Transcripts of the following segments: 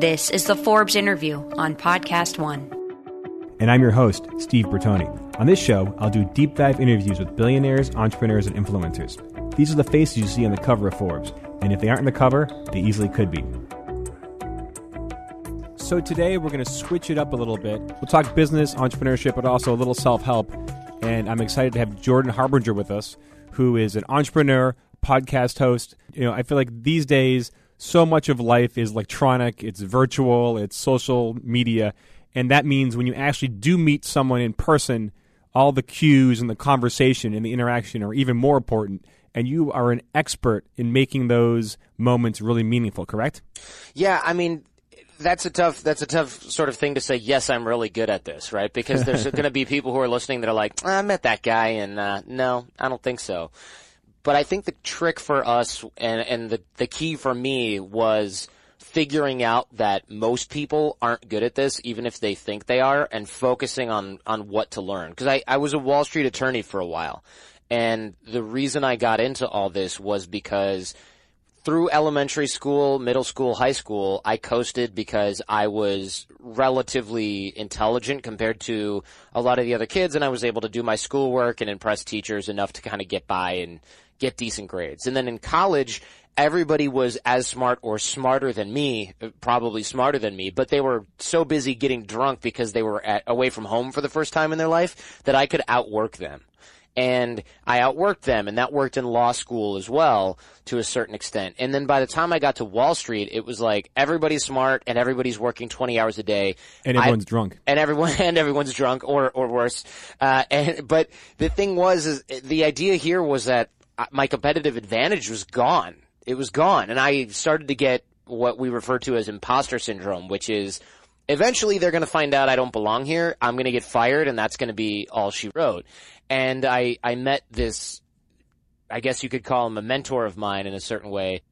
This is the Forbes interview on Podcast One. And I'm your host, Steve Bertoni. On this show, I'll do deep dive interviews with billionaires, entrepreneurs, and influencers. These are the faces you see on the cover of Forbes, and if they aren't on the cover, they easily could be. So today we're going to switch it up a little bit. We'll talk business, entrepreneurship, but also a little self help. And I'm excited to have Jordan Harbinger with us, who is an entrepreneur, podcast host. You know, I feel like these days, so much of life is electronic, it's virtual, it's social media. And that means when you actually do meet someone in person, all the cues and the conversation and the interaction are even more important. And you are an expert in making those moments really meaningful, correct? Yeah, I mean, that's a tough that's a tough sort of thing to say yes i'm really good at this right because there's going to be people who are listening that are like i met that guy and uh, no i don't think so but i think the trick for us and and the the key for me was figuring out that most people aren't good at this even if they think they are and focusing on on what to learn. Because I, I was a wall street attorney for a while. And the reason i got into all this was because through elementary school, middle school, high school, I coasted because I was relatively intelligent compared to a lot of the other kids and I was able to do my schoolwork and impress teachers enough to kind of get by and get decent grades. And then in college, everybody was as smart or smarter than me, probably smarter than me, but they were so busy getting drunk because they were at, away from home for the first time in their life that I could outwork them and I outworked them and that worked in law school as well to a certain extent. And then by the time I got to Wall Street, it was like everybody's smart and everybody's working 20 hours a day. And everyone's I, drunk. And everyone, and everyone's drunk or, or worse. Uh, and, but the thing was, is the idea here was that my competitive advantage was gone. It was gone. And I started to get what we refer to as imposter syndrome, which is eventually they're going to find out I don't belong here. I'm going to get fired and that's going to be all she wrote and I I met this I guess you could call him a mentor of mine in a certain way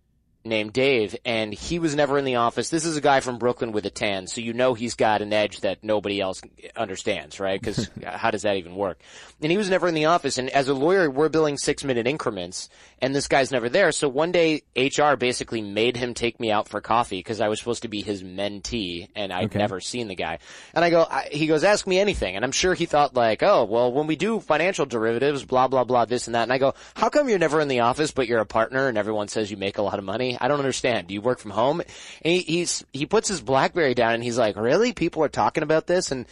named Dave, and he was never in the office. This is a guy from Brooklyn with a tan, so you know he's got an edge that nobody else understands, right? Because how does that even work? And he was never in the office, and as a lawyer, we're billing six minute increments, and this guy's never there. So one day, HR basically made him take me out for coffee because I was supposed to be his mentee, and I'd okay. never seen the guy. And I go, I, he goes, ask me anything, and I'm sure he thought like, oh, well, when we do financial derivatives, blah blah blah, this and that. And I go, how come you're never in the office, but you're a partner, and everyone says you make a lot of money? I don't understand. Do you work from home? And he, he's, he puts his Blackberry down and he's like, really? People are talking about this? And,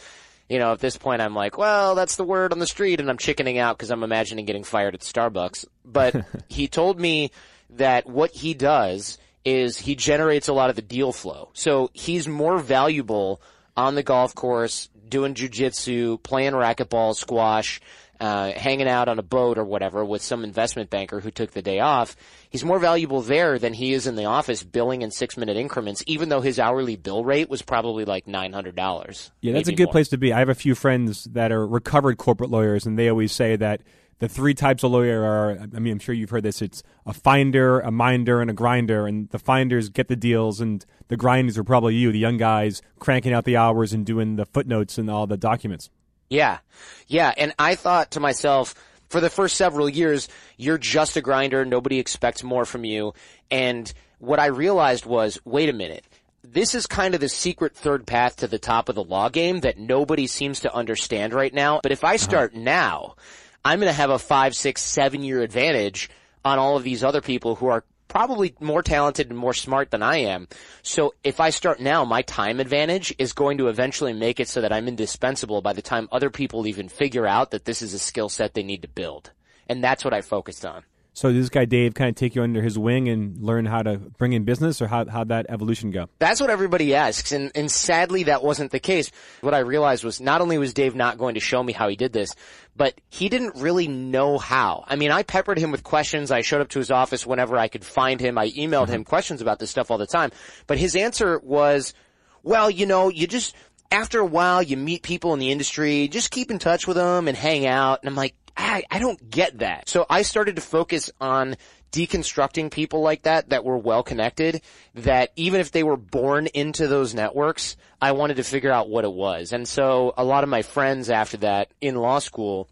you know, at this point I'm like, well, that's the word on the street and I'm chickening out because I'm imagining getting fired at Starbucks. But he told me that what he does is he generates a lot of the deal flow. So he's more valuable on the golf course, doing jujitsu, playing racquetball, squash, uh, hanging out on a boat or whatever with some investment banker who took the day off, he's more valuable there than he is in the office billing in six minute increments, even though his hourly bill rate was probably like $900. Yeah, that's a good more. place to be. I have a few friends that are recovered corporate lawyers and they always say that the three types of lawyer are I mean, I'm sure you've heard this. It's a finder, a minder, and a grinder. And the finders get the deals, and the grinders are probably you, the young guys, cranking out the hours and doing the footnotes and all the documents. Yeah. Yeah. And I thought to myself, for the first several years, you're just a grinder. Nobody expects more from you. And what I realized was, wait a minute. This is kind of the secret third path to the top of the law game that nobody seems to understand right now. But if I uh-huh. start uh-huh. now, I'm going to have a five, six, seven year advantage on all of these other people who are probably more talented and more smart than I am. So if I start now, my time advantage is going to eventually make it so that I'm indispensable by the time other people even figure out that this is a skill set they need to build. And that's what I focused on. So this guy Dave kind of take you under his wing and learn how to bring in business, or how how'd that evolution go? That's what everybody asks, and and sadly that wasn't the case. What I realized was not only was Dave not going to show me how he did this, but he didn't really know how. I mean, I peppered him with questions. I showed up to his office whenever I could find him. I emailed mm-hmm. him questions about this stuff all the time, but his answer was, "Well, you know, you just." After a while, you meet people in the industry, just keep in touch with them and hang out. And I'm like, I, I don't get that. So I started to focus on deconstructing people like that that were well connected that even if they were born into those networks, I wanted to figure out what it was. And so a lot of my friends after that in law school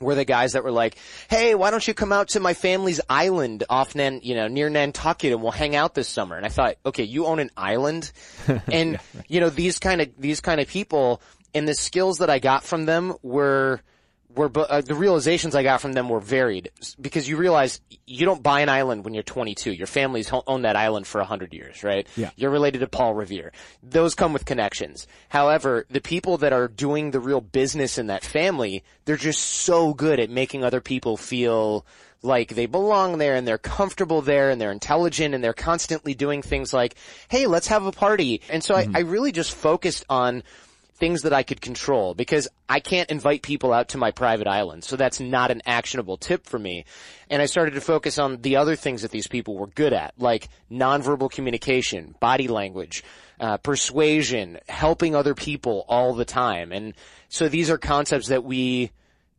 were the guys that were like, "Hey, why don't you come out to my family's island off Nan, you know, near Nantucket, and we'll hang out this summer?" And I thought, okay, you own an island, and yeah, right. you know these kind of these kind of people, and the skills that I got from them were were uh, the realizations I got from them were varied because you realize you don't buy an island when you're 22. Your family's owned that island for 100 years, right? Yeah. You're related to Paul Revere. Those come with connections. However, the people that are doing the real business in that family, they're just so good at making other people feel like they belong there and they're comfortable there and they're intelligent and they're constantly doing things like, hey, let's have a party. And so mm-hmm. I, I really just focused on things that I could control because I can't invite people out to my private island. So that's not an actionable tip for me. And I started to focus on the other things that these people were good at, like nonverbal communication, body language, uh, persuasion, helping other people all the time. And so these are concepts that we,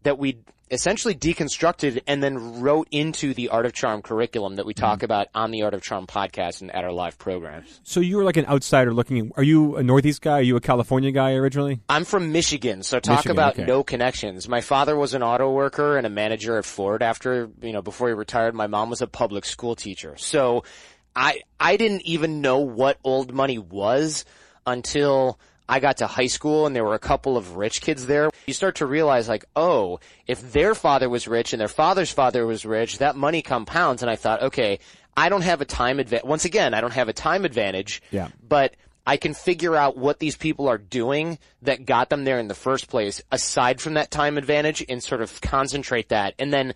that we essentially deconstructed and then wrote into the Art of Charm curriculum that we talk mm-hmm. about on the Art of Charm podcast and at our live programs. So you were like an outsider looking. Are you a Northeast guy? Are you a California guy originally? I'm from Michigan, so talk Michigan, about okay. no connections. My father was an auto worker and a manager at Ford after, you know, before he retired. My mom was a public school teacher. So I, I didn't even know what old money was until I got to high school and there were a couple of rich kids there, you start to realize like, oh, if their father was rich and their father's father was rich, that money compounds. And I thought, okay, I don't have a time advantage. Once again, I don't have a time advantage. Yeah. But I can figure out what these people are doing that got them there in the first place, aside from that time advantage, and sort of concentrate that. And then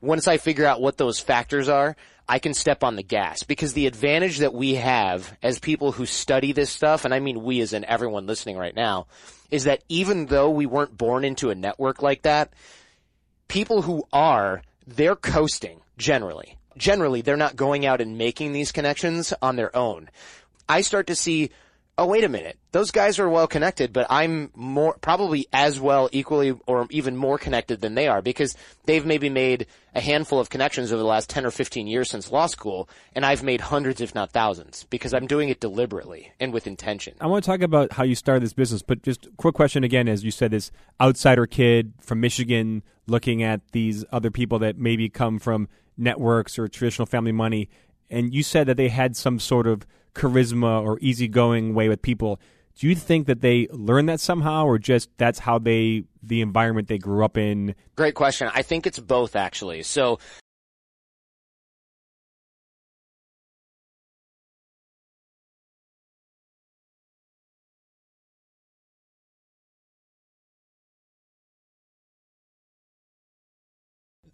once I figure out what those factors are, I can step on the gas because the advantage that we have as people who study this stuff, and I mean we as in everyone listening right now, is that even though we weren't born into a network like that, people who are, they're coasting generally. Generally, they're not going out and making these connections on their own. I start to see oh wait a minute, those guys are well connected, but I'm more, probably as well, equally, or even more connected than they are because they've maybe made a handful of connections over the last 10 or 15 years since law school, and I've made hundreds, if not thousands, because I'm doing it deliberately and with intention. I want to talk about how you started this business, but just quick question again, as you said, this outsider kid from Michigan looking at these other people that maybe come from networks or traditional family money, and you said that they had some sort of charisma or easygoing way with people. Do you think that they learn that somehow, or just that's how they the environment they grew up in? Great question. I think it's both actually. So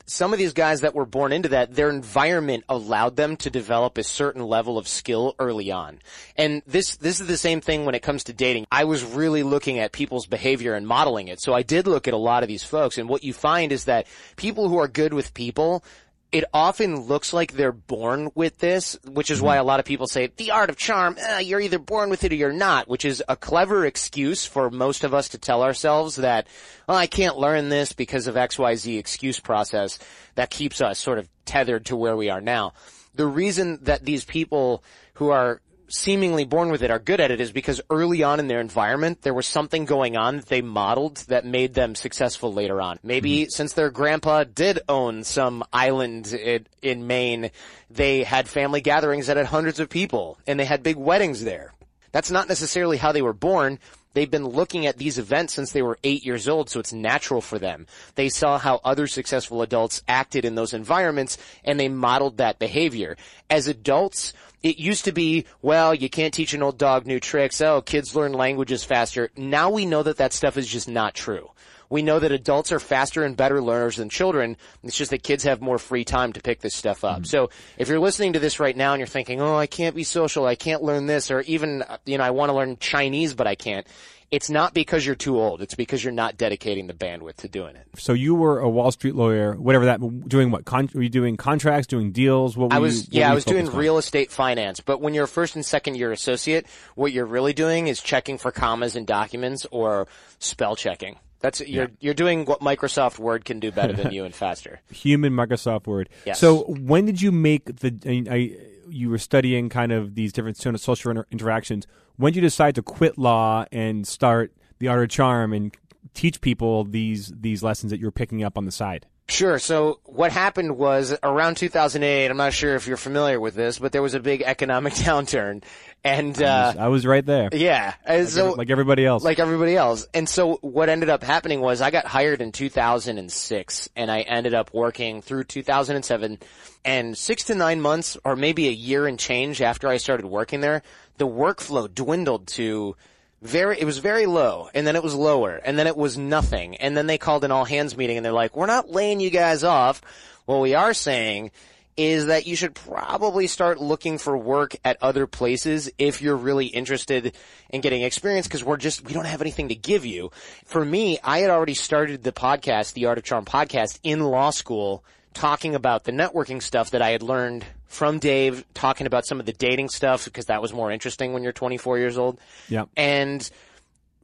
some of these guys that were born into that, their environment allowed them to develop a certain level of skill early on. And this, this is the same thing when it comes to dating. I was really looking at people's behavior and modeling it. So I did look at a lot of these folks and what you find is that people who are good with people, it often looks like they're born with this, which is why mm-hmm. a lot of people say the art of charm, eh, you're either born with it or you're not, which is a clever excuse for most of us to tell ourselves that, well, I can't learn this because of XYZ excuse process that keeps us sort of tethered to where we are now. The reason that these people who are seemingly born with it are good at it is because early on in their environment, there was something going on that they modeled that made them successful later on. Maybe mm-hmm. since their grandpa did own some island in, in Maine, they had family gatherings that had hundreds of people and they had big weddings there. That's not necessarily how they were born. They've been looking at these events since they were eight years old, so it's natural for them. They saw how other successful adults acted in those environments and they modeled that behavior. As adults, it used to be, well, you can't teach an old dog new tricks. Oh, kids learn languages faster. Now we know that that stuff is just not true. We know that adults are faster and better learners than children. It's just that kids have more free time to pick this stuff up. Mm-hmm. So if you're listening to this right now and you're thinking, oh, I can't be social, I can't learn this, or even, you know, I want to learn Chinese, but I can't it's not because you're too old. It's because you're not dedicating the bandwidth to doing it. So you were a Wall Street lawyer, whatever that. Doing what? Con- were you doing contracts? Doing deals? What? I was. You, yeah, I was doing on? real estate finance. But when you're a first and second year associate, what you're really doing is checking for commas in documents or spell checking. That's you're yeah. you're doing what Microsoft Word can do better than you and faster. Human Microsoft Word. Yes. So when did you make the? I, I, you were studying kind of these different social inter- interactions when did you decide to quit law and start the art of charm and teach people these these lessons that you're picking up on the side? Sure. So what happened was around 2008. I'm not sure if you're familiar with this, but there was a big economic downturn, and I uh, was, I was right there. yeah, Like, so like everybody else. like everybody else. And so what ended up happening was I got hired in 2006 and I ended up working through 2007 and six to nine months or maybe a year and change after I started working there, the workflow dwindled to very, it was very low and then it was lower and then it was nothing. And then they called an all hands meeting and they're like, we're not laying you guys off. What we are saying is that you should probably start looking for work at other places if you're really interested in getting experience because we're just, we don't have anything to give you. For me, I had already started the podcast, the Art of Charm podcast in law school talking about the networking stuff that I had learned from Dave, talking about some of the dating stuff because that was more interesting when you're 24 years old. Yeah. And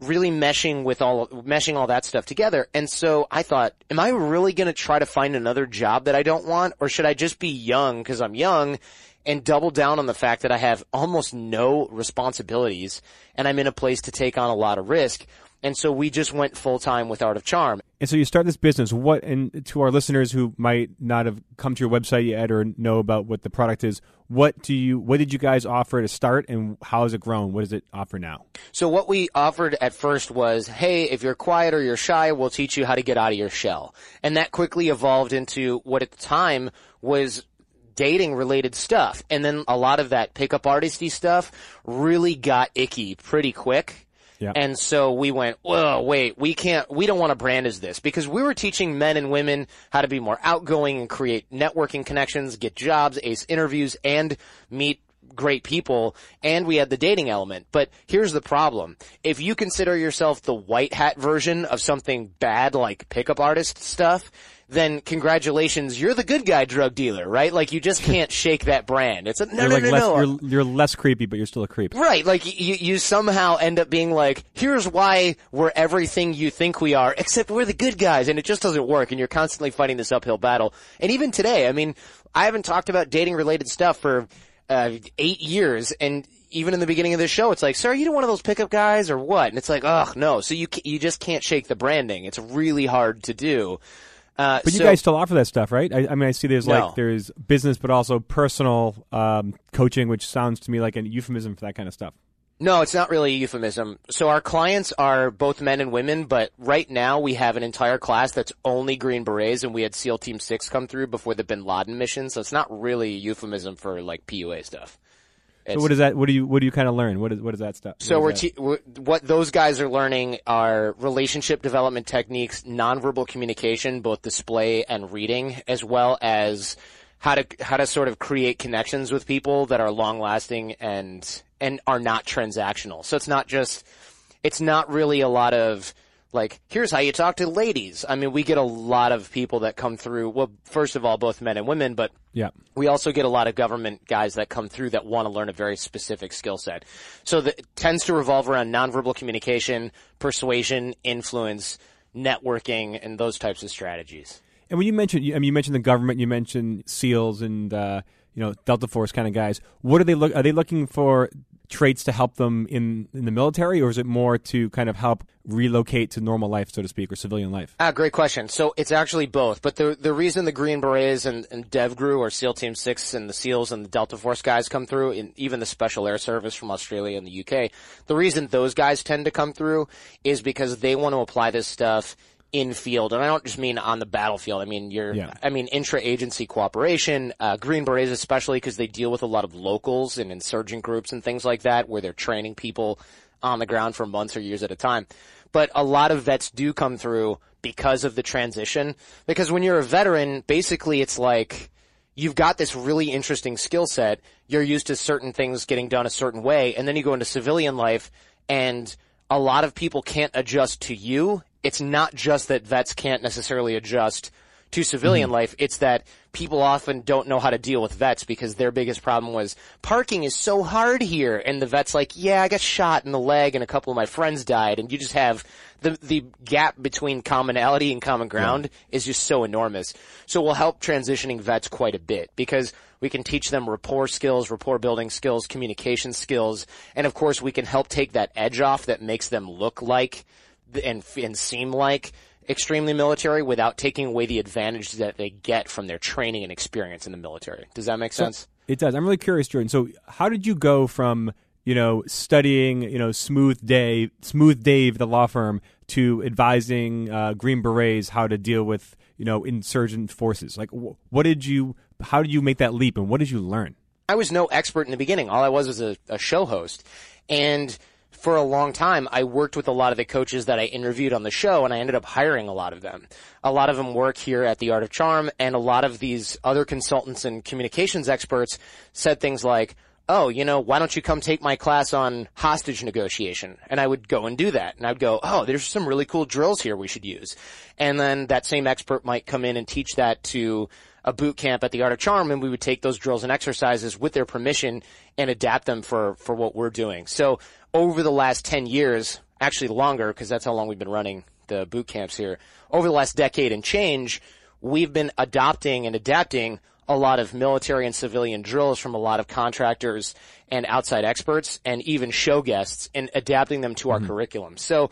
really meshing with all meshing all that stuff together. And so I thought, am I really going to try to find another job that I don't want or should I just be young because I'm young and double down on the fact that I have almost no responsibilities and I'm in a place to take on a lot of risk. And so we just went full time with Art of Charm. And so you start this business. What and to our listeners who might not have come to your website yet or know about what the product is, what do you what did you guys offer to start and how has it grown? What does it offer now? So what we offered at first was, hey, if you're quiet or you're shy, we'll teach you how to get out of your shell. And that quickly evolved into what at the time was dating related stuff. And then a lot of that pickup artisty stuff really got icky pretty quick. Yeah. And so we went, whoa, wait, we can't, we don't want to brand as this because we were teaching men and women how to be more outgoing and create networking connections, get jobs, ace interviews, and meet great people and we had the dating element. But here's the problem. If you consider yourself the white hat version of something bad like pickup artist stuff, then congratulations, you're the good guy drug dealer, right? Like you just can't shake that brand. It's a, no, you're no, like no, less no. you're you're less creepy, but you're still a creep. Right, like you, you somehow end up being like, here's why we're everything you think we are, except we're the good guys, and it just doesn't work, and you're constantly fighting this uphill battle. And even today, I mean, I haven't talked about dating related stuff for uh, eight years, and even in the beginning of this show, it's like, sir, are you one of those pickup guys or what? And it's like, ugh, no. So you you just can't shake the branding. It's really hard to do. Uh, But you so- guys still offer that stuff, right? I, I mean, I see there's No. like there's business, but also personal um, coaching, which sounds to me like a euphemism for that kind of stuff. No, it's not really a euphemism. So our clients are both men and women, but right now we have an entire class that's only Green Berets, and we had SEAL Team Six come through before the Bin Laden mission. So it's not really a euphemism for like PUA stuff. So what is that? What do you what do you kind of learn? What is what is that stuff? So What we're, that? te- we're what those guys are learning are relationship development techniques, nonverbal communication, both display and reading, as well as how to how to sort of create connections with people that are long lasting and and are not transactional. So it's not just it's not really a lot of like here's how you talk to ladies. I mean, we get a lot of people that come through. Well, first of all, both men and women, but yeah. we also get a lot of government guys that come through that want to learn a very specific skill set. So the, it tends to revolve around nonverbal communication, persuasion, influence, networking, and those types of strategies. And when you mentioned, I mean, you mentioned the government, you mentioned SEALs and uh, you know Delta Force kind of guys. What are they look? Are they looking for traits to help them in in the military, or is it more to kind of help relocate to normal life, so to speak, or civilian life? Ah, great question. So it's actually both, but the the reason the Green Berets and, and DevGru or SEAL Team Six and the SEALs and the Delta Force guys come through, and even the Special Air Service from Australia and the UK, the reason those guys tend to come through is because they want to apply this stuff in field, and I don't just mean on the battlefield. I mean you're, Yeah. I mean intra-agency cooperation. Uh, Green Berets especially because they deal with a lot of locals and insurgent groups and things like that, where they're training people on the ground for months or years at a time. But a lot of vets do come through because of the transition. Because when you're a veteran, basically it's like you've got this really interesting skill set. You're used to certain things getting done a certain way, and then you go into civilian life, and a lot of people can't adjust to you. It's not just that vets can't necessarily adjust to civilian mm-hmm. life. It's that people often don't know how to deal with vets because their biggest problem was parking is so hard here. And the vet's like, yeah, I got shot in the leg and a couple of my friends died. And you just have the, the gap between commonality and common ground is just so enormous. So we'll help transitioning vets quite a bit because we can teach them rapport skills, rapport building skills, communication skills. And of course we can help take that edge off that makes them look like and and seem like extremely military without taking away the advantage that they get from their training and experience in the military. Does that make sense? It does. I'm really curious, Jordan. So, how did you go from you know studying you know Smooth Dave, Smooth Dave, the law firm, to advising uh, Green Berets how to deal with you know insurgent forces? Like, wh- what did you? How did you make that leap, and what did you learn? I was no expert in the beginning. All I was was a, a show host, and for a long time, I worked with a lot of the coaches that I interviewed on the show, and I ended up hiring a lot of them. A lot of them work here at the Art of Charm, and a lot of these other consultants and communications experts said things like, oh, you know, why don't you come take my class on hostage negotiation? And I would go and do that. And I'd go, oh, there's some really cool drills here we should use. And then that same expert might come in and teach that to a boot camp at the Art of Charm and we would take those drills and exercises with their permission and adapt them for, for what we're doing. So over the last 10 years, actually longer, because that's how long we've been running the boot camps here, over the last decade and change, we've been adopting and adapting a lot of military and civilian drills from a lot of contractors and outside experts and even show guests and adapting them to our mm-hmm. curriculum. So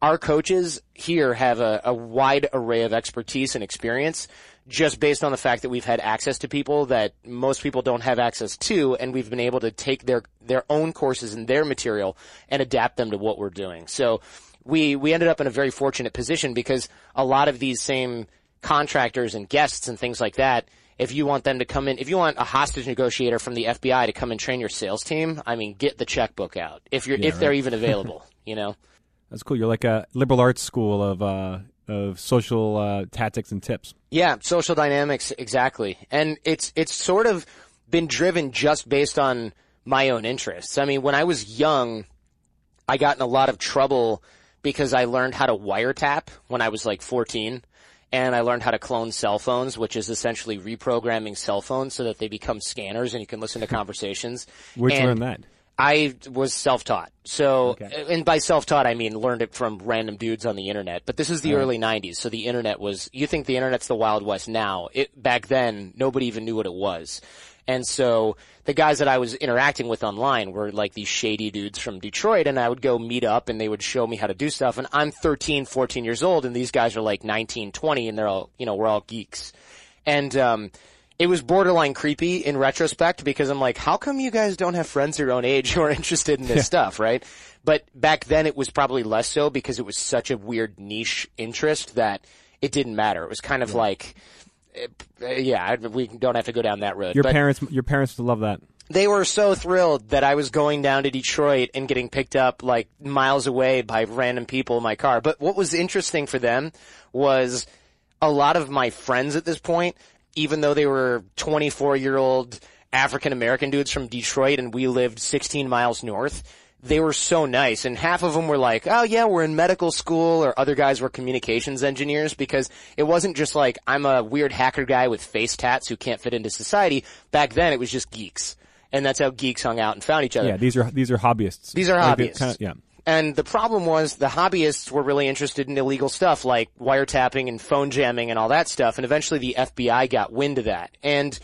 our coaches here have a, a wide array of expertise and experience just based on the fact that we've had access to people that most people don't have access to, and we've been able to take their their own courses and their material and adapt them to what we're doing. So we we ended up in a very fortunate position because a lot of these same contractors and guests and things like that. If you want them to come in, if you want a hostage negotiator from the FBI to come and train your sales team, I mean, get the checkbook out if you're yeah, if right. they're even available. you know, that's cool. You're like a liberal arts school of uh, of social uh, tactics and tips. Yeah, social dynamics exactly, and it's it's sort of been driven just based on my own interests. I mean, when I was young, I got in a lot of trouble because I learned how to wiretap when I was like 14 and I learned how to clone cell phones, which is essentially reprogramming cell phones so that they become scanners and you can listen to conversations. Where'd you learn that? I was self-taught. So, okay. and by self-taught, I mean learned it from random dudes on the internet. But this is the early 90s, so the internet was, you think the internet's the Wild West now. It, back then, nobody even knew what it was. And so the guys that I was interacting with online were like these shady dudes from Detroit and I would go meet up and they would show me how to do stuff. And I'm 13, 14 years old and these guys are like 19, 20 and they're all, you know, we're all geeks. And, um, it was borderline creepy in retrospect because I'm like, how come you guys don't have friends your own age who are interested in this yeah. stuff, right? But back then it was probably less so because it was such a weird niche interest that it didn't matter. It was kind of yeah. like, uh, yeah, we don't have to go down that road. Your but parents, your parents would love that. They were so thrilled that I was going down to Detroit and getting picked up like miles away by random people in my car. But what was interesting for them was a lot of my friends at this point even though they were 24 year old African American dudes from Detroit and we lived 16 miles north, they were so nice. And half of them were like, oh yeah, we're in medical school or other guys were communications engineers because it wasn't just like, I'm a weird hacker guy with face tats who can't fit into society. Back then it was just geeks. And that's how geeks hung out and found each other. Yeah, these are, these are hobbyists. These are hobbyists. Kind of, yeah. And the problem was the hobbyists were really interested in illegal stuff like wiretapping and phone jamming and all that stuff. And eventually the FBI got wind of that. And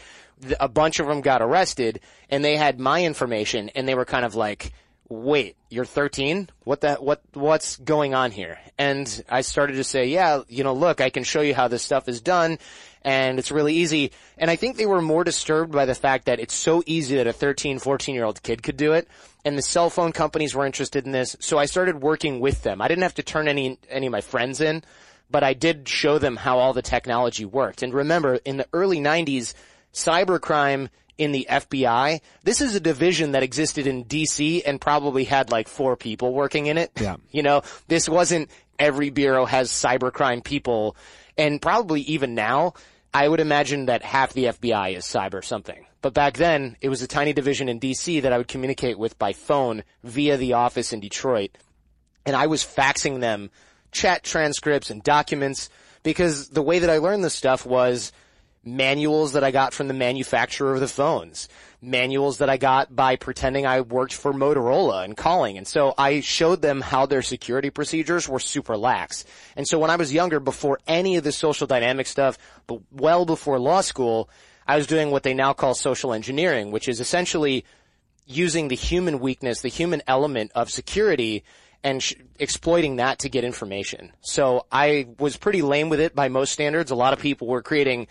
a bunch of them got arrested and they had my information and they were kind of like, wait, you're 13? What the, what, what's going on here? And I started to say, yeah, you know, look, I can show you how this stuff is done and it's really easy. And I think they were more disturbed by the fact that it's so easy that a 13, 14 year old kid could do it. And the cell phone companies were interested in this. So I started working with them. I didn't have to turn any, any of my friends in, but I did show them how all the technology worked. And remember, in the early 90s, cybercrime in the FBI, this is a division that existed in DC and probably had like four people working in it. Yeah. You know, this wasn't every bureau has cybercrime people and probably even now, I would imagine that half the FBI is cyber something. But back then, it was a tiny division in DC that I would communicate with by phone via the office in Detroit. And I was faxing them chat transcripts and documents because the way that I learned this stuff was manuals that I got from the manufacturer of the phones, manuals that I got by pretending I worked for Motorola and calling. And so I showed them how their security procedures were super lax. And so when I was younger, before any of the social dynamic stuff, but well before law school, I was doing what they now call social engineering, which is essentially using the human weakness, the human element of security and sh- exploiting that to get information. So I was pretty lame with it by most standards. A lot of people were creating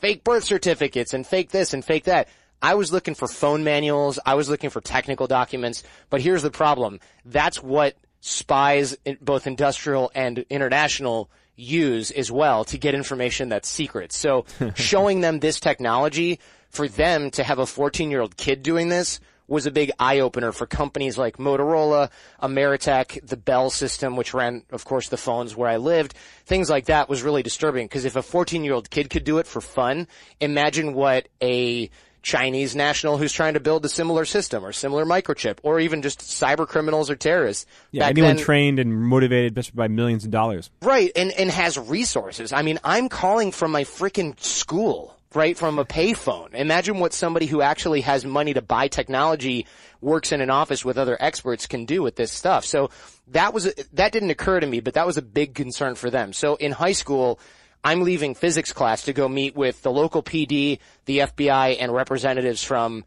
fake birth certificates and fake this and fake that. I was looking for phone manuals. I was looking for technical documents. But here's the problem. That's what spies, both industrial and international, use as well to get information that's secret. So showing them this technology for them to have a 14 year old kid doing this was a big eye opener for companies like Motorola, Ameritech, the Bell system, which ran, of course, the phones where I lived. Things like that was really disturbing because if a 14 year old kid could do it for fun, imagine what a Chinese national who's trying to build a similar system or similar microchip or even just cyber criminals or terrorists. Yeah, Back anyone then- trained and motivated by millions of dollars. Right, and, and has resources. I mean, I'm calling from my freaking school, right, from a payphone. Imagine what somebody who actually has money to buy technology, works in an office with other experts can do with this stuff. So that was, a, that didn't occur to me, but that was a big concern for them. So in high school, I'm leaving physics class to go meet with the local PD, the FBI, and representatives from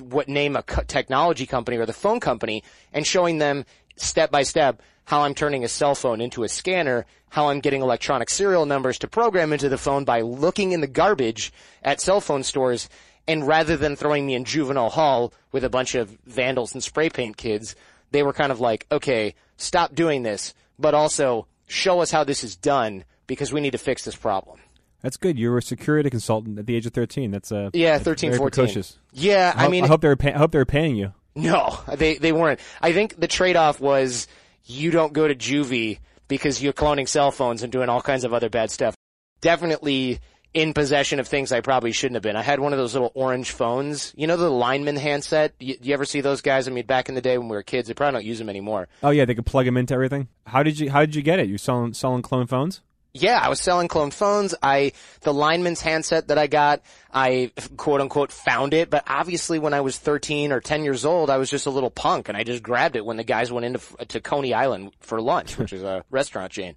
what name a co- technology company or the phone company and showing them step by step how I'm turning a cell phone into a scanner, how I'm getting electronic serial numbers to program into the phone by looking in the garbage at cell phone stores. And rather than throwing me in juvenile hall with a bunch of vandals and spray paint kids, they were kind of like, okay, stop doing this, but also show us how this is done because we need to fix this problem. That's good. You were a security consultant at the age of 13. That's uh, Yeah, that's 13, very 14. precocious. Yeah, I ho- mean, I hope they were. Pay- I hope they were paying you. No, they they weren't. I think the trade off was you don't go to juvie because you're cloning cell phones and doing all kinds of other bad stuff. Definitely in possession of things I probably shouldn't have been. I had one of those little orange phones. You know the lineman handset? You, you ever see those guys? I mean, back in the day when we were kids, they probably don't use them anymore. Oh yeah, they could plug them into everything. How did you? How did you get it? You selling selling clone phones? Yeah, I was selling clone phones. I, the lineman's handset that I got, I quote unquote found it, but obviously when I was 13 or 10 years old, I was just a little punk and I just grabbed it when the guys went into, to Coney Island for lunch, which is a restaurant chain.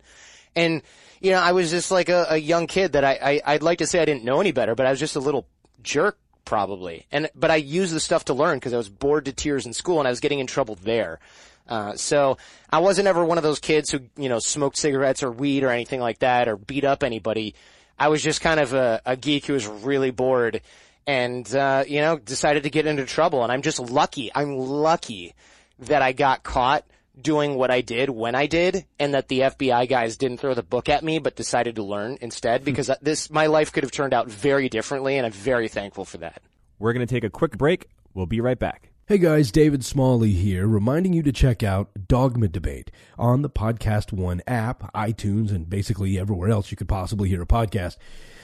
And, you know, I was just like a, a young kid that I, I, I'd like to say I didn't know any better, but I was just a little jerk probably. And, but I used the stuff to learn because I was bored to tears in school and I was getting in trouble there. Uh, so I wasn't ever one of those kids who, you know, smoked cigarettes or weed or anything like that or beat up anybody. I was just kind of a, a geek who was really bored and, uh, you know, decided to get into trouble. And I'm just lucky. I'm lucky that I got caught doing what I did when I did and that the FBI guys didn't throw the book at me but decided to learn instead because this, my life could have turned out very differently and I'm very thankful for that. We're going to take a quick break. We'll be right back. Hey guys, David Smalley here, reminding you to check out Dogma Debate on the Podcast One app, iTunes, and basically everywhere else you could possibly hear a podcast.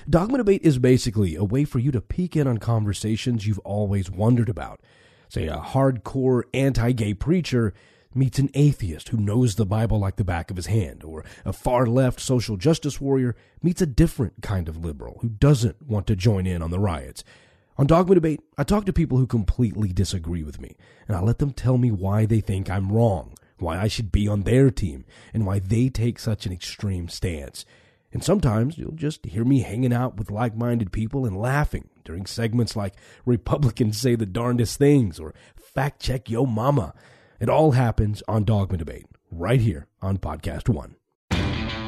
Dogma Debate is basically a way for you to peek in on conversations you've always wondered about. Say a hardcore anti-gay preacher meets an atheist who knows the Bible like the back of his hand, or a far left social justice warrior meets a different kind of liberal who doesn't want to join in on the riots. On Dogma Debate, I talk to people who completely disagree with me, and I let them tell me why they think I'm wrong, why I should be on their team, and why they take such an extreme stance. And sometimes you'll just hear me hanging out with like minded people and laughing during segments like Republicans say the darndest things or fact check yo mama. It all happens on Dogma Debate, right here on Podcast One.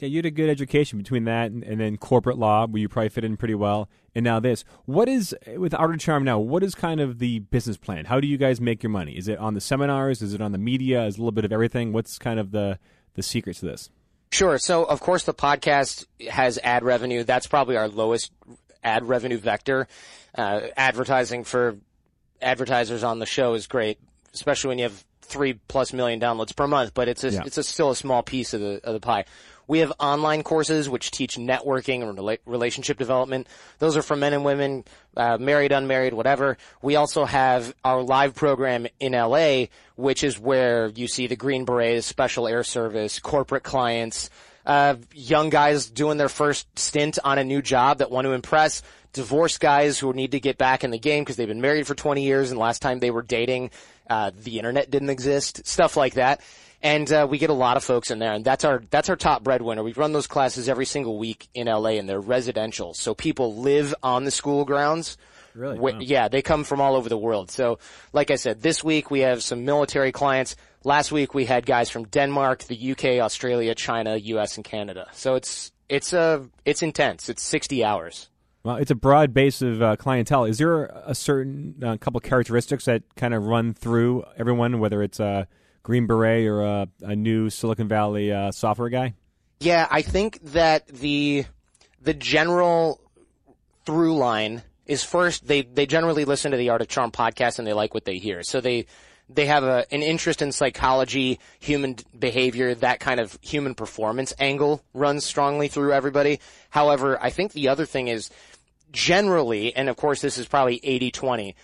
Yeah, you had a good education between that and, and then corporate law, where you probably fit in pretty well, and now this. What is with of Charm now? What is kind of the business plan? How do you guys make your money? Is it on the seminars? Is it on the media? Is it a little bit of everything? What's kind of the the secret to this? Sure. So, of course, the podcast has ad revenue. That's probably our lowest ad revenue vector. Uh, advertising for advertisers on the show is great, especially when you have three plus million downloads per month, but it's a, Yeah. it's a, still a small piece of the, of the pie. We have online courses which teach networking and rela- relationship development. Those are for men and women, uh, married, unmarried, whatever. We also have our live program in LA, which is where you see the Green Berets, Special Air Service, corporate clients, uh, young guys doing their first stint on a new job that want to impress, divorced guys who need to get back in the game because they've been married for 20 years and last time they were dating, uh, the internet didn't exist, stuff like that. And, uh, we get a lot of folks in there and that's our, that's our top breadwinner. We run those classes every single week in LA and they're residential. So people live on the school grounds. Really? Wow. Yeah, they come from all over the world. So, like I said, this week we have some military clients. Last week we had guys from Denmark, the UK, Australia, China, US, and Canada. So it's it's uh it's intense. It's 60 hours. Well, it's a broad base of uh, clientele. Is there a certain uh, couple characteristics that kind of run through everyone, whether it's a Green Beret or a, a new Silicon Valley uh, software guy? Yeah, I think that the the general through line is first they they generally listen to the Art of Charm podcast and they like what they hear. So they they have a, an interest in psychology, human behavior, that kind of human performance angle runs strongly through everybody. However, I think the other thing is generally, and of course this is probably 80-20,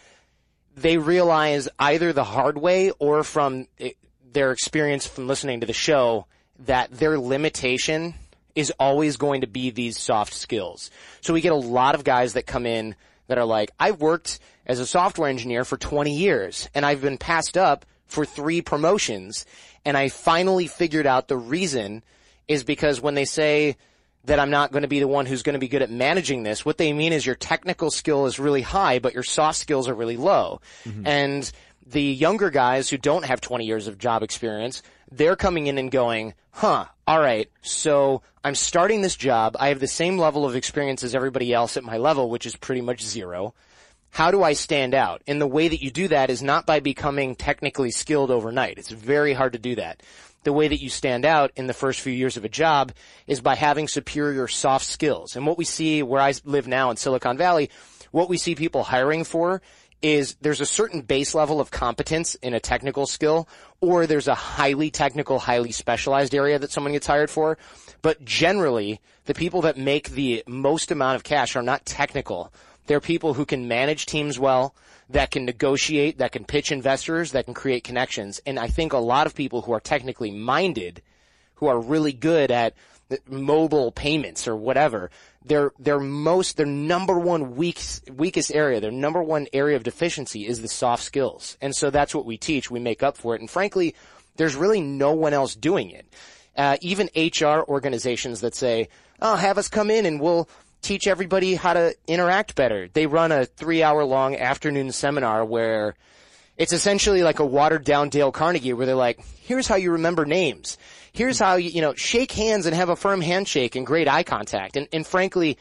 they realize either the hard way or from eh, their experience from listening to the show that their limitation is always going to be these soft skills. So we get a lot of guys that come in that are like, I've worked as a software engineer for 20 years and I've been passed up for three promotions and I finally figured out the reason is because when they say that I'm not going to be the one who's going to be good at managing this. What they mean is your technical skill is really high, but your soft skills are really low. Mm-hmm. And the younger guys who don't have 20 years of job experience, they're coming in and going, huh, all right, so I'm starting this job. I have the same level of experience as everybody else at my level, which is pretty much zero. How do I stand out? And the way that you do that is not by becoming technically skilled overnight. It's very hard to do that. The way that you stand out in the first few years of a job is by having superior soft skills. And what we see where I live now in Silicon Valley, what we see people hiring for is there's a certain base level of competence in a technical skill, or there's a highly technical, highly specialized area that someone gets hired for. But generally, the people that make the most amount of cash are not technical. They're people who can manage teams well, that can negotiate, that can pitch investors, that can create connections. And I think a lot of people who are technically minded, who are really good at mobile payments or whatever, their their most their number one weak, weakest area, their number one area of deficiency is the soft skills. And so that's what we teach. We make up for it. And frankly, there's really no one else doing it. Uh, even HR organizations that say, "Oh, have us come in and we'll teach everybody how to interact better." They run a three-hour long afternoon seminar where it's essentially like a watered down Dale Carnegie where they're like, here's how you remember names. Here's how you, you know, shake hands and have a firm handshake and great eye contact. And, and frankly,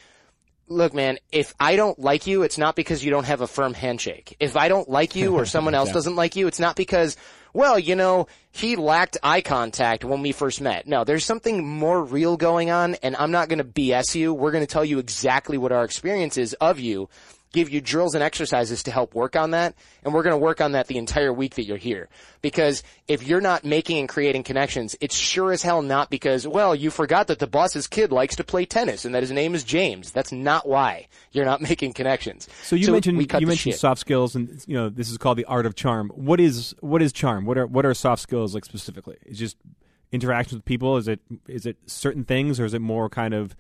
look, man, if I don't like you, it's not because you don't have a firm handshake. If I don't like you or someone else doesn't like you, it's not because, well, you know, he lacked eye contact when we first met. No, there's something more real going on and I'm not going to BS you. We're going to tell you exactly what our experience is of you give you drills and exercises to help work on that. And we're going to work on that the entire week that you're here. Because if you're not making and creating connections, it's sure as hell not because, well, you forgot that the boss's kid likes to play tennis and that his name is James. That's not why you're not making connections. So you mentioned we cut you mentioned shit. soft skills, and you know this is called the art of charm. What is what is charm? What are what are soft skills like specifically? Is just interactions with people? Is it is it certain things, or is it more kind of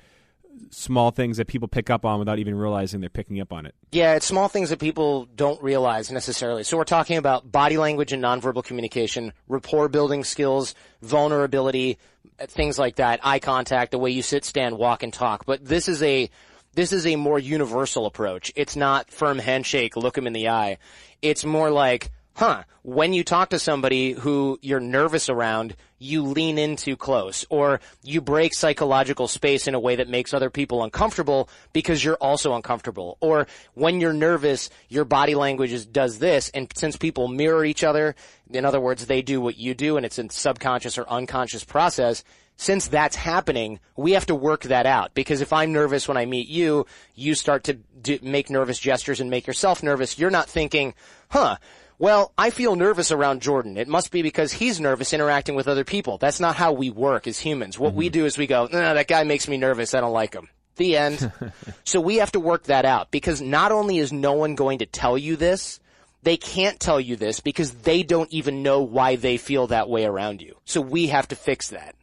small things that people pick up on without even realizing they're picking up on it? Yeah, it's small things that people don't realize necessarily. So we're talking about body language and nonverbal communication, rapport building skills, vulnerability, things like that, eye contact, the way you sit, stand, walk, and talk. But this is a this is a more universal approach. It's not firm handshake, look them in the eye. It's more like, huh, when you talk to somebody who you're nervous around, you lean in too close or you break psychological space in a way that makes other people uncomfortable because you're also uncomfortable. Or when you're nervous, your body language is, does this and since people mirror each other, in other words, they do what you do and it's a subconscious or unconscious process, since that's happening, we have to work that out because if I'm nervous when I meet you, you start to make nervous gestures and make yourself nervous. You're not thinking, huh, Well, I feel nervous around Jordan. It must be because he's nervous interacting with other people. That's not how we work as humans. What we do is we go, no, that guy makes me nervous. I don't like him. The end. so we have to work that out because not only is no one going to tell you this, they can't tell you this because they don't even know why they feel that way around you. So we have to fix that.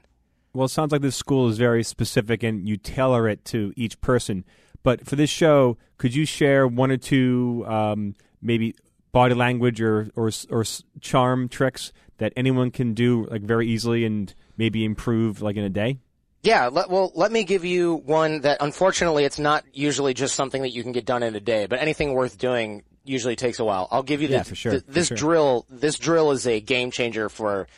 Well, it sounds like this school is very specific and you tailor it to each person. But for this show, could you share one or two um, maybe body language or, or or charm tricks that anyone can do like very easily and maybe improve like in a day? Yeah, let, well, let me give you one that unfortunately it's not usually just something that you can get done in a day, but anything worth doing usually takes a while. I'll give you the, Yeah, for sure, th- for this sure. drill. This drill is a game changer for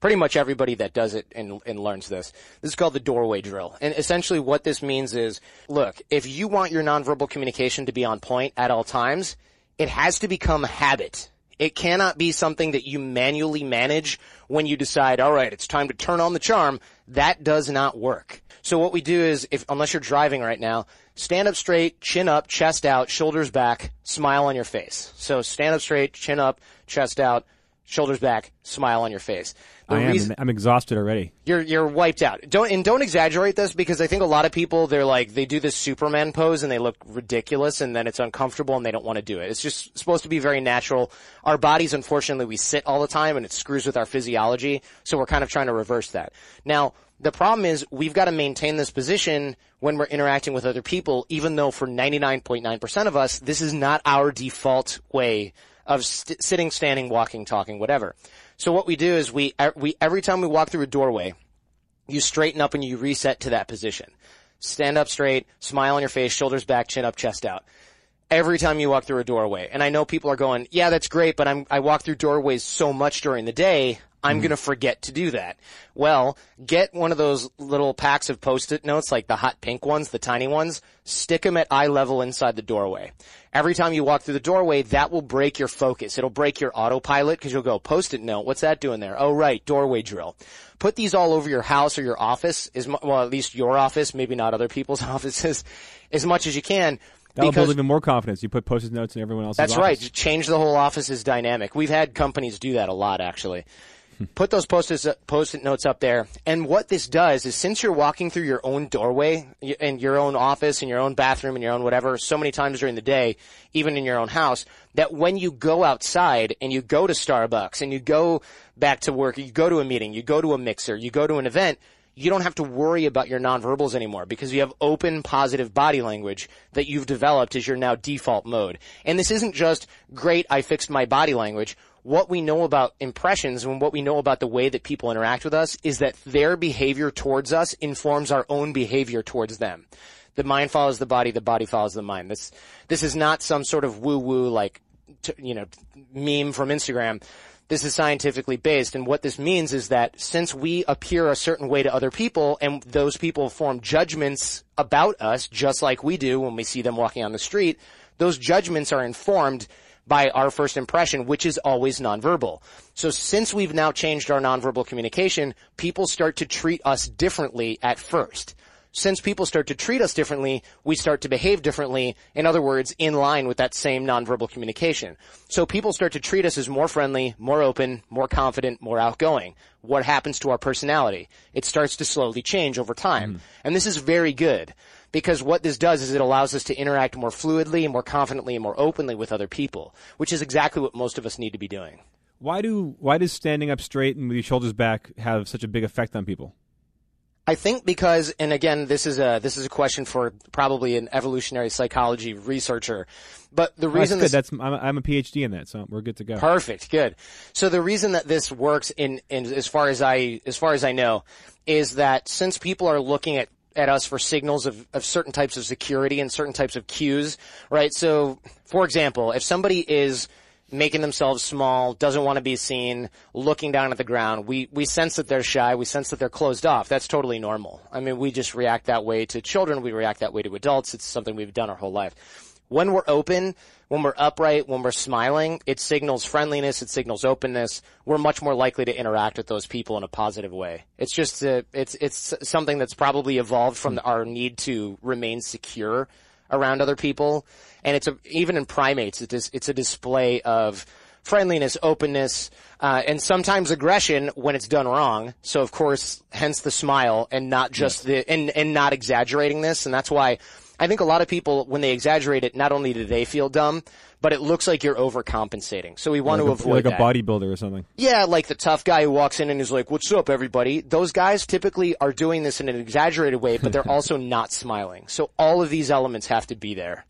pretty much everybody that does it and, and learns this. This is called the doorway drill. And essentially what this means is, look, if you want your nonverbal communication to be on point at all times, it has to become a habit. It cannot be something that you manually manage when you decide, all right, it's time to turn on the charm. That does not work. So what we do is, if, unless you're driving right now, stand up straight, chin up, chest out, shoulders back, smile on your face. So stand up straight, chin up, chest out, shoulders back, smile on your face. The I am. reason- I'm exhausted already. you're you're wiped out. Don't and don't exaggerate this because I think a lot of people they're like they do this Superman pose and they look ridiculous and then it's uncomfortable and they don't want to do it. It's just supposed to be very natural. Our bodies, unfortunately, we sit all the time and it screws with our physiology. So we're kind of trying to reverse that. Now the problem is we've got to maintain this position when we're interacting with other people, even though for 99.9% of us, this is not our default way of st- sitting, standing, walking, talking, whatever. So what we do is we, we, every time we walk through a doorway, you straighten up and you reset to that position. Stand up straight, smile on your face, shoulders back, chin up, chest out. Every time you walk through a doorway. And I know people are going, yeah, that's great, but I'm, I walk through doorways so much during the day, I'm mm-hmm. gonna forget to do that. Well, get one of those little packs of post-it notes, like the hot pink ones, the tiny ones, stick them at eye level inside the doorway. Every time you walk through the doorway, that will break your focus. It'll break your autopilot because you'll go, post-it note, what's that doing there? Oh right, doorway drill. Put these all over your house or your office, as mu- well, at least your office, maybe not other people's offices, as much as you can. That'll because build even more confidence. You put post-it notes in everyone else's that's office. right. Change the whole office's dynamic. We've had companies do that a lot, actually. Put those post-it, uh, post-it notes up there. And what this does is since you're walking through your own doorway and your own office and your own bathroom and your own whatever so many times during the day, even in your own house, that when you go outside and you go to Starbucks and you go back to work, you go to a meeting, you go to a mixer, you go to an event, you don't have to worry about your nonverbals anymore because you have open positive body language that you've developed as your now default mode. And this isn't just great, I fixed my body language. What we know about impressions and what we know about the way that people interact with us is that their behavior towards us informs our own behavior towards them. The mind follows the body, the body follows the mind. This, this is not some sort of woo woo like, you know, meme from Instagram. This is scientifically based, and what this means is that since we appear a certain way to other people, and those people form judgments about us, just like we do when we see them walking on the street, those judgments are informed by our first impression, which is always nonverbal. So since we've now changed our nonverbal communication, people start to treat us differently at first since people start to treat us differently, we start to behave differently. In other words, in line with that same nonverbal communication. So people start to treat us as more friendly, more open, more confident, more outgoing. What happens to our personality? It starts to slowly change over time. Mm. And this is very good because what this does is it allows us to interact more fluidly, and more confidently, and more openly with other people, which is exactly what most of us need to be doing. Why do why does standing up straight and with your shoulders back have such a big effect on people? I think because, and again, this is a this is a question for probably an evolutionary psychology researcher, but the Oh, That's reason good. this That's I'm I'm a PhD in that, so we're good to go. perfect, good. So the reason that this works in, in as far as I as far as I know, is that since people are looking at at us for signals of, of certain types of security and certain types of cues, right? So, for example, if somebody is making themselves small, doesn't want to be seen, looking down at the ground. We we sense that they're shy, we sense that they're closed off. That's totally normal. I mean, we just react that way to children, we react that way to adults. It's something we've done our whole life. When we're open, when we're upright, when we're smiling, it signals friendliness, it signals openness. We're much more likely to interact with those people in a positive way. It's just a, it's it's something that's probably evolved from our need to remain secure around other people. And it's a, even in primates, it's, it's a display of friendliness, openness, uh, and sometimes aggression when it's done wrong. So of course, hence the smile and not just the, and, and not exaggerating this. And that's why I think a lot of people, when they exaggerate it, not only do they feel dumb, but it looks like you're overcompensating. So we want like to a, avoid like that. a bodybuilder or something. Yeah, like the tough guy who walks in and is like, what's up everybody? Those guys typically are doing this in an exaggerated way, but they're also not smiling. So all of these elements have to be there.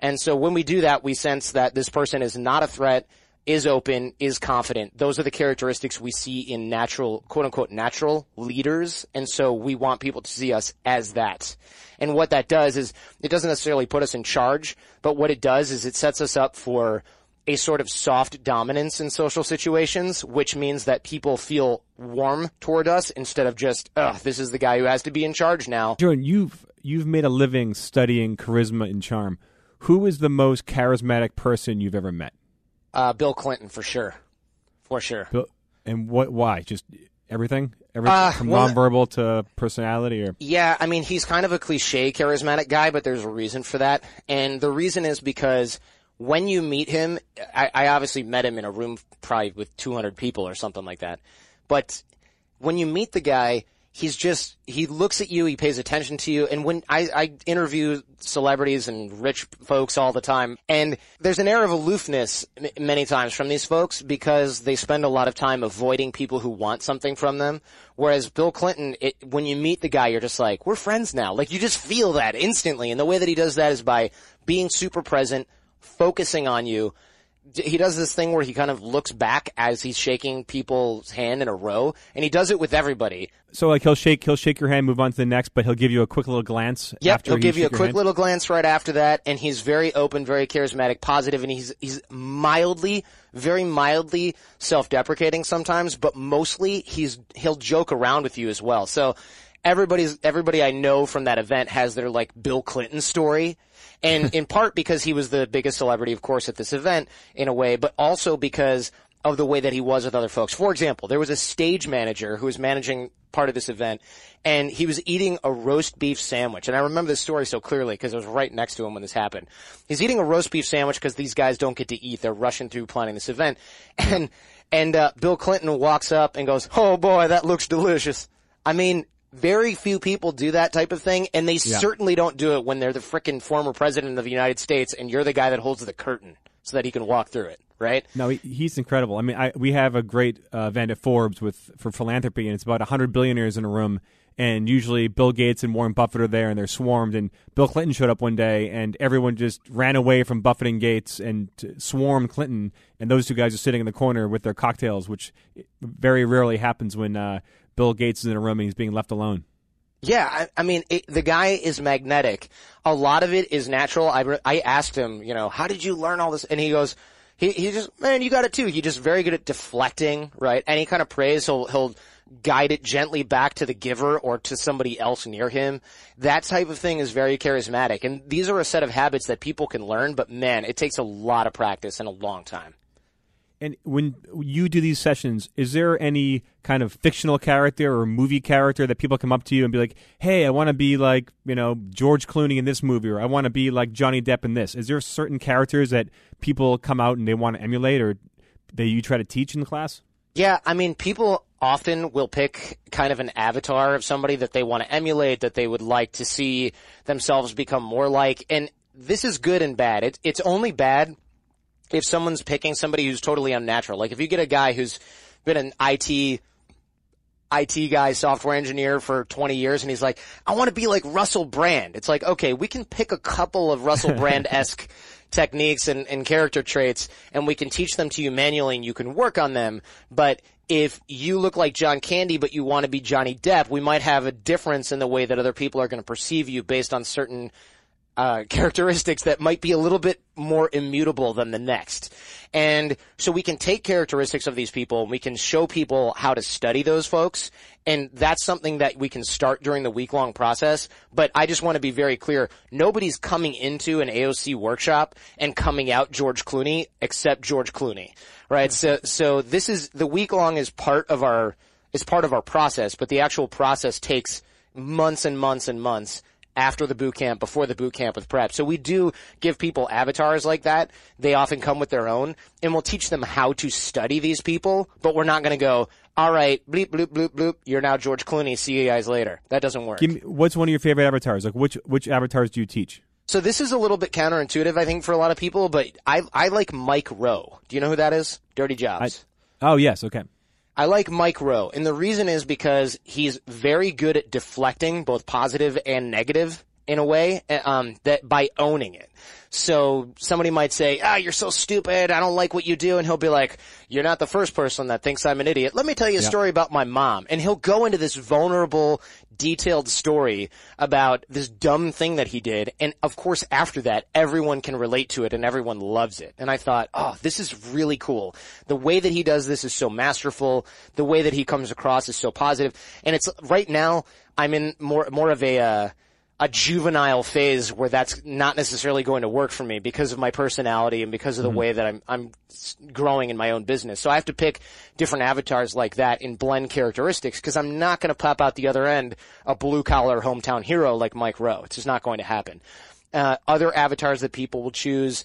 And so when we do that, we sense that this person is not a threat, is open, is confident. Those are the characteristics we see in natural, quote unquote, natural leaders. And so we want people to see us as that. And what that does is it doesn't necessarily put us in charge, but what it does is it sets us up for a sort of soft dominance in social situations, which means that people feel warm toward us instead of just, ugh, this is the guy who has to be in charge now. Jordan, you've you've made a living studying charisma and charm. Who is the most charismatic person you've ever met? Uh, Bill Clinton for sure. For sure. Bill- And what? Why? Just everything, everything Uh, from well, nonverbal to personality, or Yeah, I mean, he's kind of a cliche charismatic guy, but there's a reason for that. And the reason is because when you meet him, I, I obviously met him in a room probably with 200 people or something like that. But when you meet the guy, he's just, he looks at you, he pays attention to you. And when I, I interview celebrities and rich folks all the time, and there's an air of aloofness m- many times from these folks because they spend a lot of time avoiding people who want something from them. Whereas Bill Clinton, it, when you meet the guy, you're just like, we're friends now. Like you just feel that instantly. And the way that he does that is by being super present, focusing on you. He does this thing where he kind of looks back as he's shaking people's hand in a row, and he does it with everybody. so like he'll shake he'll shake your hand, move on to the next, but he'll give you a quick little glance. Yep, he'll he give you a quick little glance right after that, and he's very open, very charismatic, positive, and he's he's mildly, very mildly self-deprecating sometimes, but mostly he's he'll joke around with you as well. So everybody's everybody I know from that event has their like Bill Clinton story. And in part because he was the biggest celebrity, of course, at this event in a way, but also because of the way that he was with other folks. For example, there was a stage manager who was managing part of this event and he was eating a roast beef sandwich. And I remember this story so clearly because I was right next to him when this happened. He's eating a roast beef sandwich because these guys don't get to eat. They're rushing through planning this event. And, and, uh, Bill Clinton walks up and goes, Oh boy, that looks delicious. I mean, very few people do that type of thing, and they certainly don't do it when they're the frickin' former president of the United States and you're the guy that holds the curtain so that he can walk through it, right? No, he, he's incredible. I mean, I, we have a great uh, event at Forbes with for philanthropy, and it's about hundred billionaires in a room. And usually, Bill Gates and Warren Buffett are there, and they're swarmed. And Bill Clinton showed up one day, and everyone just ran away from Buffett and Gates and swarmed Clinton. And those two guys are sitting in the corner with their cocktails, which very rarely happens when uh, Bill Gates is in a room and he's being left alone. Yeah, I, I mean, it, the guy is magnetic. A lot of it is natural. I, I asked him, you know, how did you learn all this? And he goes, he, he just, man, you got it too. He's just very good at deflecting, right? Any kind of praise, he'll, he'll guide it gently back to the giver or to somebody else near him. That type of thing is very charismatic. And these are a set of habits that people can learn, but man, it takes a lot of practice and a long time. And when you do these sessions, is there any kind of fictional character or movie character that people come up to you and be like, "Hey, I want to be like you know George Clooney in this movie, or I want to be like Johnny Depp in this"? Is there certain characters that people come out and they want to emulate, or that you try to teach in the class? Yeah, I mean, people often will pick kind of an avatar of somebody that they want to emulate, that they would like to see themselves become more like. And this is good and bad. It, it's only bad if someone's picking somebody who's totally unnatural. Like if you get a guy who's been an IT IT guy, software engineer for 20 years, and he's like, I want to be like Russell Brand. It's like, okay, we can pick a couple of Russell Brand-esque techniques and, and character traits, and we can teach them to you manually, and you can work on them. But if you look like John Candy, but you want to be Johnny Depp, we might have a difference in the way that other people are going to perceive you based on certain uh, characteristics that might be a little bit more immutable than the next. And so we can take characteristics of these people we can show people how to study those folks. And that's something that we can start during the week long process. But I just want to be very clear. Nobody's coming into an AOC workshop and coming out George Clooney except George Clooney. Right? So, so this is, the week long is part of our, is part of our process, but the actual process takes months and months and months after the boot camp, before the boot camp with prep. So we do give people avatars like that. They often come with their own and we'll teach them how to study these people, but we're not going to go, all right, bleep, bloop, bloop, bloop, you're now George Clooney, see you guys later. That doesn't work. Me, what's one of your favorite avatars? Like which which avatars do you teach? So this is a little bit counterintuitive, I think, for a lot of people, but I, I like Mike Rowe. Do you know who that is? Dirty Jobs. Oh yes, okay. I like Mike Rowe, and the reason is because he's very good at deflecting both positive and negative in a way uh, um, that by owning it. So somebody might say, "Ah, you're so stupid. I don't like what you do," and he'll be like, "You're not the first person that thinks I'm an idiot. Let me tell you a story about my mom." And he'll go into this vulnerable, detailed story about this dumb thing that he did, and of course, after that, everyone can relate to it and everyone loves it. And I thought, "Oh, this is really cool. The way that he does this is so masterful. The way that he comes across is so positive." And it's right now I'm in more more of a uh, a juvenile phase where that's not necessarily going to work for me because of my personality and because of the way that I'm I'm growing in my own business. So I have to pick different avatars like that and blend characteristics because I'm not going to pop out the other end a blue collar hometown hero like Mike Rowe. It's just not going to happen. Uh, other avatars that people will choose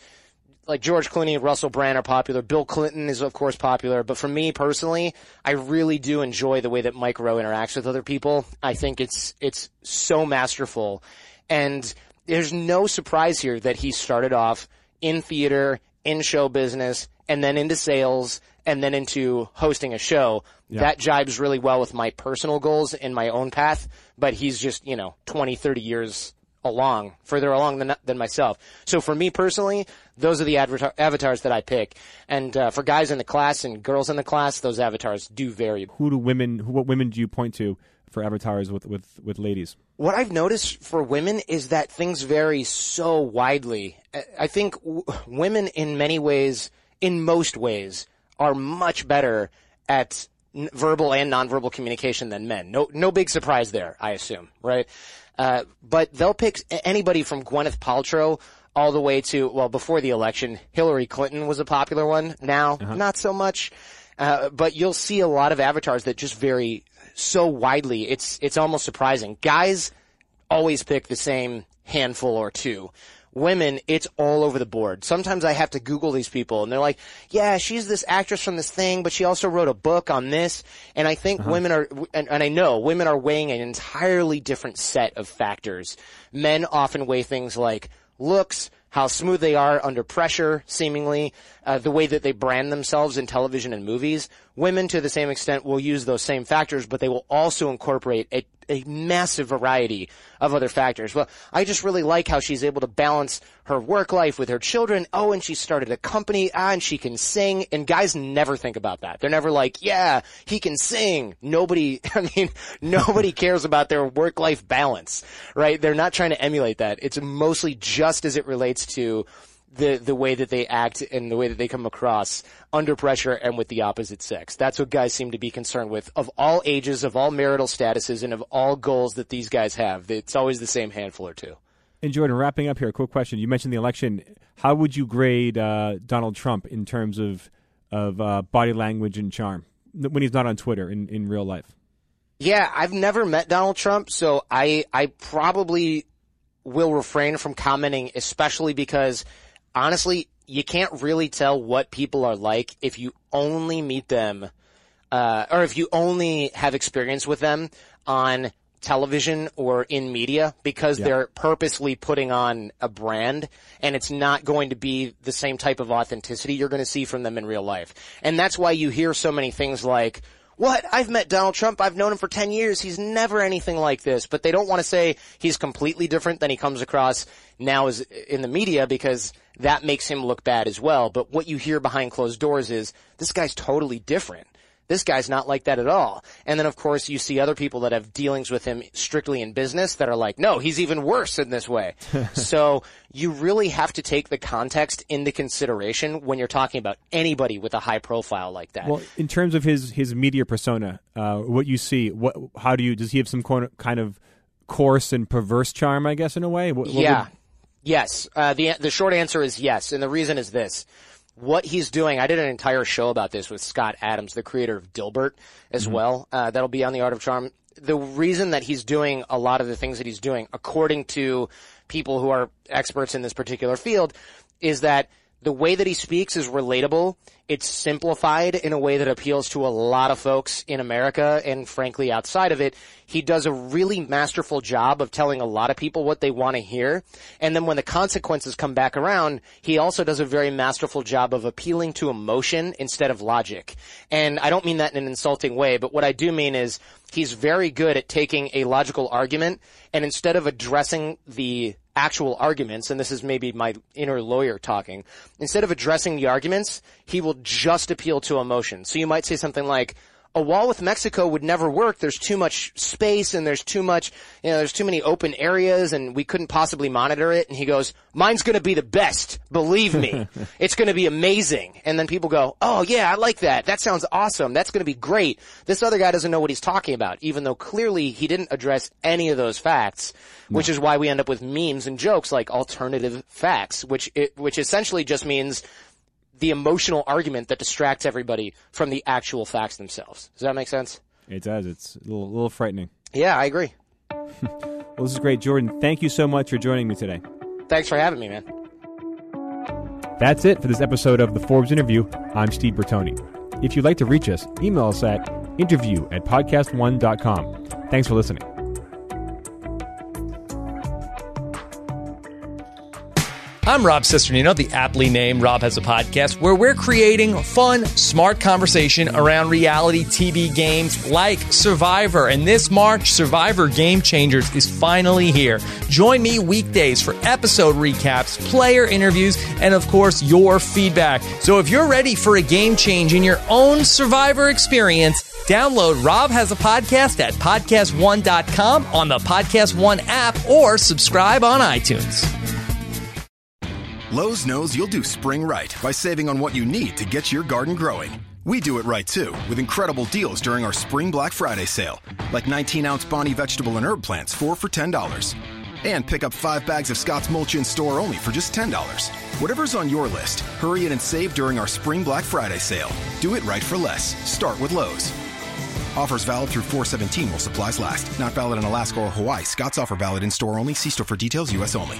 like George Clooney and Russell Brand are popular. Bill Clinton is of course popular, but for me personally, I really do enjoy the way that Mike Rowe interacts with other people. I think it's it's so masterful, and there's no surprise here that he started off in theater, in show business, and then into sales, and then into hosting a show. That jibes really well with my personal goals and my own path, but he's just, you know, 20, 30 years along, further along than than myself. So for me personally, those are the avatar, avatars that I pick. And uh, for guys in the class and girls in the class, those avatars do vary. Who do women? Who, what women do you point to for avatars with with with ladies? What I've noticed for women is that things vary so widely. I- I think w- women, in many ways, in most ways, are much better at verbal and nonverbal communication than men. No, no big surprise there, I assume, right? Uh, but they'll pick anybody from Gwyneth Paltrow all the way to, well, before the election, Hillary Clinton was a popular one. Now, not so much. Uh, but you'll see a lot of avatars that just vary so widely. It's, it's almost surprising. Guys always pick the same handful or two. Women, it's all over the board. Sometimes I have to Google these people and they're like, yeah, she's this actress from this thing, but she also wrote a book on this. And I think uh-huh. women are, and, and I know women are weighing an entirely different set of factors. Men often weigh things like looks, how smooth they are under pressure, seemingly, uh, the way that they brand themselves in television and movies. Women, to the same extent, will use those same factors, but they will also incorporate a, a massive variety of other factors. Well, I just really like how she's able to balance her work life with her children. Oh, and she started a company. Ah, and she can sing. And guys never think about that. They're never like, yeah, he can sing. Nobody, I mean, nobody cares about their work-life balance, right? They're not trying to emulate that. It's mostly just as it relates to the the way that they act and the way that they come across under pressure and with the opposite sex. That's what guys seem to be concerned with of all ages, of all marital statuses, and of all goals that these guys have. It's always the same handful or two. And Jordan, wrapping up here, a quick question. You mentioned the election. How would you grade uh, Donald Trump in terms of of uh, body language and charm when he's not on Twitter in, in real life? Yeah, I've never met Donald Trump, so I I probably will refrain from commenting, especially because honestly, you can't really tell what people are like if you only meet them, uh, or if you only have experience with them on television or in media because they're purposely putting on a brand and it's not going to be the same type of authenticity you're going to see from them in real life. And that's why you hear so many things like, what? I've met Donald Trump. I've known him for 10 years. He's never anything like this. But they don't want to say he's completely different than he comes across now as in the media because that makes him look bad as well. But what you hear behind closed doors is this guy's totally different. This guy's not like that at all. And then of course you see other people that have dealings with him strictly in business that are like, no, he's even worse in this way. so you really have to take the context into consideration when you're talking about anybody with a high profile like that. Well, in terms of his his media persona, uh, what you see, what how do you does he have some kind of coarse and perverse charm? I guess in a way. What, what yeah. would- Yes. Uh, the the short answer is yes, and the reason is this: what he's doing, I did an entire show about this with Scott Adams, the creator of Dilbert, as well. Uh, that'll be on the Art of Charm. The reason that he's doing a lot of the things that he's doing, according to people who are experts in this particular field, is that the way that he speaks is relatable. It's simplified in a way that appeals to a lot of folks in America and frankly outside of it. He does a really masterful job of telling a lot of people what they want to hear. And then when the consequences come back around, he also does a very masterful job of appealing to emotion instead of logic. And I don't mean that in an insulting way, but what I do mean is he's very good at taking a logical argument and instead of addressing the actual arguments, and this is maybe my inner lawyer talking, instead of addressing the arguments, he will just appeal to emotion. So you might say something like, a wall with Mexico would never work. There's too much space and there's too much, you know, there's too many open areas and we couldn't possibly monitor it. And he goes, mine's going to be the best. Believe me. it's going to be amazing. And then people go, oh yeah, I like that. That sounds awesome. That's going to be great. This other guy doesn't know what he's talking about, even though clearly he didn't address any of those facts, which is why we end up with memes and jokes like alternative facts, which, it, which essentially just means the emotional argument that distracts everybody from the actual facts themselves. Does that make sense? It does. It's a little, little frightening. Yeah, I agree. Well, this is great, Jordan. Thank you so much for joining me today. Thanks for having me, man. That's it for this episode of the Forbes interview. I'm Steve Bertoni. If you'd like to reach us, email us at interview at podcast1.com. Thanks for listening. I'm Rob Cesternino, the aptly named Rob Has a Podcast, where we're creating fun, smart conversation around reality TV games like Survivor. And this March, Survivor Game Changers is finally here. Join me weekdays for episode recaps, player interviews, and of course, your feedback. So if you're ready for a game change in your own Survivor experience, Download Rob Has a Podcast at podcast1.com on the Podcast One app or subscribe on iTunes. Lowe's knows you'll do spring right by saving on what you need to get your garden growing. We do it right too, with incredible deals during our Spring Black Friday sale, like 19 ounce Bonnie vegetable and herb plants, 4 for $10. And pick up 5 bags of Scotts Mulch in store only for just $10. Whatever's on your list, hurry in and save during our Spring Black Friday sale. Do it right for less. Start with Lowe's. Offers valid through 417 while supplies last. Not valid in Alaska or Hawaii. Scotts offer valid in store only. See store for details, U.S. only.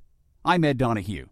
I'm Ed Donahue.